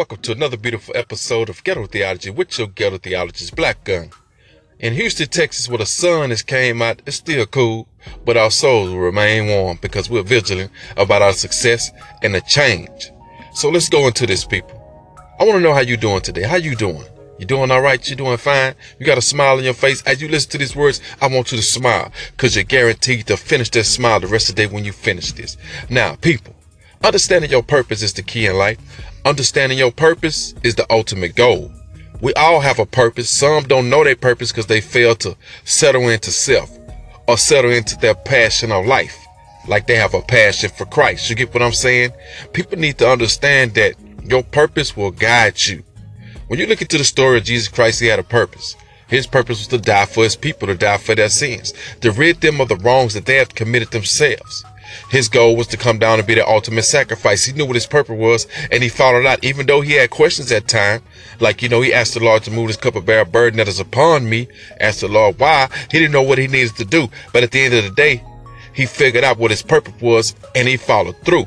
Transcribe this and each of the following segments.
Welcome to another beautiful episode of Ghetto Theology with your ghetto theologist, Black Gun. In Houston, Texas, where the sun has came out, it's still cool, but our souls will remain warm because we're vigilant about our success and the change. So let's go into this, people. I want to know how you doing today. How you doing? You doing all right? You doing fine? You got a smile on your face. As you listen to these words, I want you to smile because you're guaranteed to finish that smile the rest of the day when you finish this. Now, people, understanding your purpose is the key in life. Understanding your purpose is the ultimate goal. We all have a purpose. Some don't know their purpose because they fail to settle into self or settle into their passion of life. Like they have a passion for Christ. You get what I'm saying? People need to understand that your purpose will guide you. When you look into the story of Jesus Christ, he had a purpose. His purpose was to die for his people, to die for their sins, to rid them of the wrongs that they have committed themselves. His goal was to come down and be the ultimate sacrifice. He knew what his purpose was and he followed out, even though he had questions at time. Like, you know, he asked the Lord to move this cup of bear burden that is upon me. Asked the Lord why. He didn't know what he needed to do. But at the end of the day, he figured out what his purpose was and he followed through.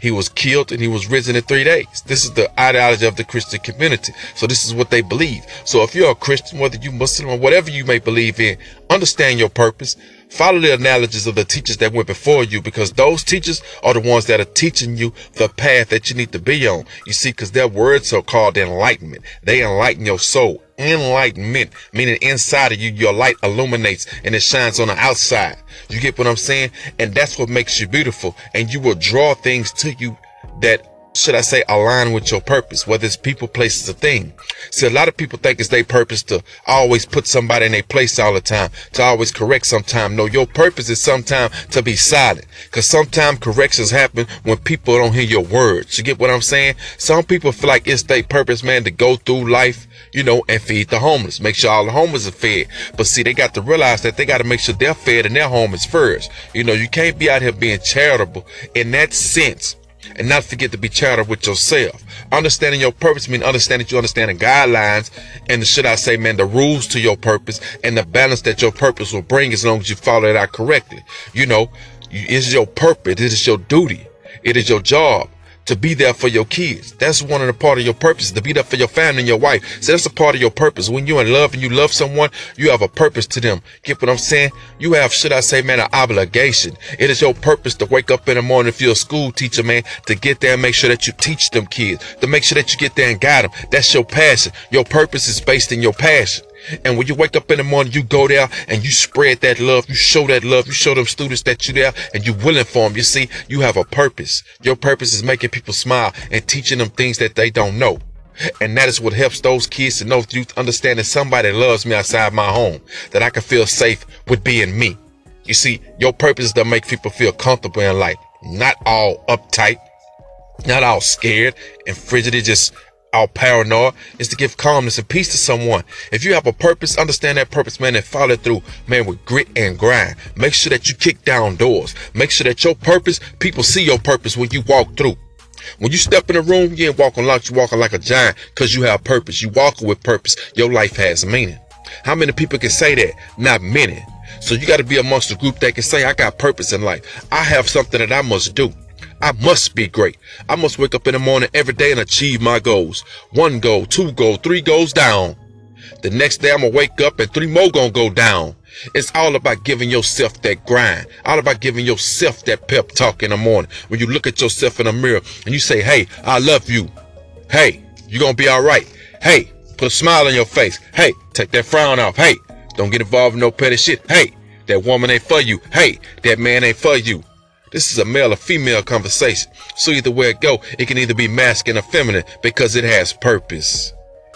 He was killed and he was risen in three days. This is the ideology of the Christian community. So this is what they believe. So if you're a Christian, whether you Muslim or whatever you may believe in, understand your purpose. Follow the analogies of the teachers that went before you because those teachers are the ones that are teaching you the path that you need to be on. You see, because their words are called enlightenment. They enlighten your soul. Enlightenment, meaning inside of you, your light illuminates and it shines on the outside. You get what I'm saying? And that's what makes you beautiful. And you will draw things to you that should I say, align with your purpose, whether it's people, places, or thing. See, a lot of people think it's their purpose to always put somebody in their place all the time, to always correct sometime. No, your purpose is sometime to be silent. Cause sometimes corrections happen when people don't hear your words. You get what I'm saying? Some people feel like it's their purpose, man, to go through life, you know, and feed the homeless. Make sure all the homeless are fed. But see, they got to realize that they got to make sure they're fed and their home is first. You know, you can't be out here being charitable in that sense and not forget to be charitable with yourself. Understanding your purpose means understanding you understand the guidelines and the, should I say, man, the rules to your purpose and the balance that your purpose will bring as long as you follow it out correctly. You know, it's your purpose. It is your duty. It is your job to be there for your kids. That's one of the part of your purpose, to be there for your family and your wife. So that's a part of your purpose. When you're in love and you love someone, you have a purpose to them. Get what I'm saying? You have, should I say, man, an obligation. It is your purpose to wake up in the morning if you're a school teacher, man, to get there and make sure that you teach them kids, to make sure that you get there and guide them. That's your passion. Your purpose is based in your passion. And when you wake up in the morning, you go there and you spread that love. You show that love. You show them students that you there and you willing for them. You see, you have a purpose. Your purpose is making people smile and teaching them things that they don't know. And that is what helps those kids and those youth understand that somebody loves me outside my home, that I can feel safe with being me. You see, your purpose is to make people feel comfortable in life, not all uptight, not all scared and frigid, just all paranoia is to give calmness and peace to someone. If you have a purpose, understand that purpose, man, and follow it through, man, with grit and grind. Make sure that you kick down doors. Make sure that your purpose, people see your purpose when you walk through. When you step in a room, you ain't walking like you walking like a giant because you have purpose. You walking with purpose. Your life has meaning. How many people can say that? Not many. So you got to be amongst a group that can say, I got purpose in life. I have something that I must do. I must be great. I must wake up in the morning every day and achieve my goals. One goal, two goals, three goals down. The next day I'm gonna wake up and three more gonna go down. It's all about giving yourself that grind. All about giving yourself that pep talk in the morning. When you look at yourself in the mirror and you say, hey, I love you. Hey, you're gonna be all right. Hey, put a smile on your face. Hey, take that frown off. Hey, don't get involved in no petty shit. Hey, that woman ain't for you. Hey, that man ain't for you. This is a male or female conversation. So either way it go, it can either be masculine or feminine because it has purpose.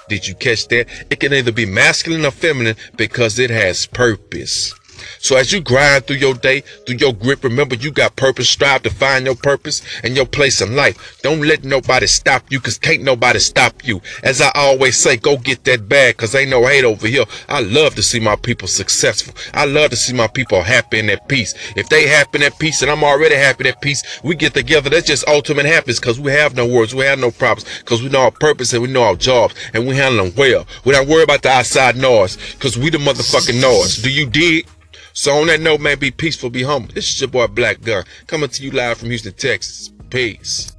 Did you catch that? It can either be masculine or feminine because it has purpose. So as you grind through your day, through your grip, remember you got purpose. Strive to find your purpose and your place in life. Don't let nobody stop you cause can't nobody stop you. As I always say, go get that bag cause ain't no hate over here. I love to see my people successful. I love to see my people happy and at peace. If they happy in that peace and I'm already happy in that peace, we get together. That's just ultimate happiness cause we have no words. We have no problems cause we know our purpose and we know our jobs and we handle them well. We don't worry about the outside noise cause we the motherfucking noise. Do you dig? So on that note, man, be peaceful, be humble. This is your boy Black Gun coming to you live from Houston, Texas. Peace.